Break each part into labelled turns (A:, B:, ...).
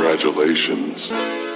A: Congratulations.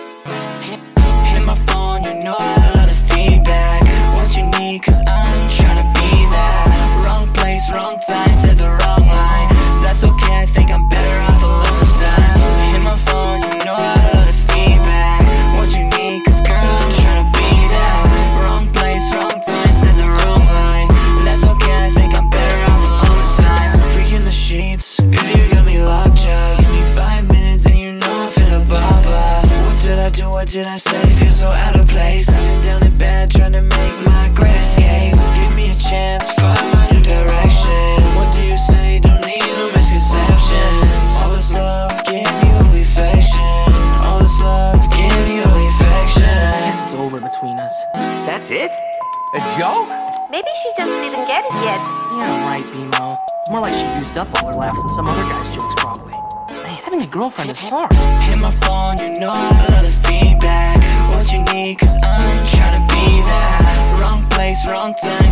B: Did I say? Feel so out of place. Sitting down in bed trying to make my great escape. Give me a chance, find my new direction. What do you say? Don't need no misconceptions. All this love, give you only affection. All this love, give you only affection.
C: I guess it's over between us.
D: That's it? A joke?
E: Maybe she just didn't get it yet.
C: Yeah, right, BMO. More like she used up all her laughs in some other guy's jokes, probably. Man, having a girlfriend is hard.
B: Hit my phone, you know I love the feedback. What you need, cause I'm tryna be that. Wrong place, wrong time.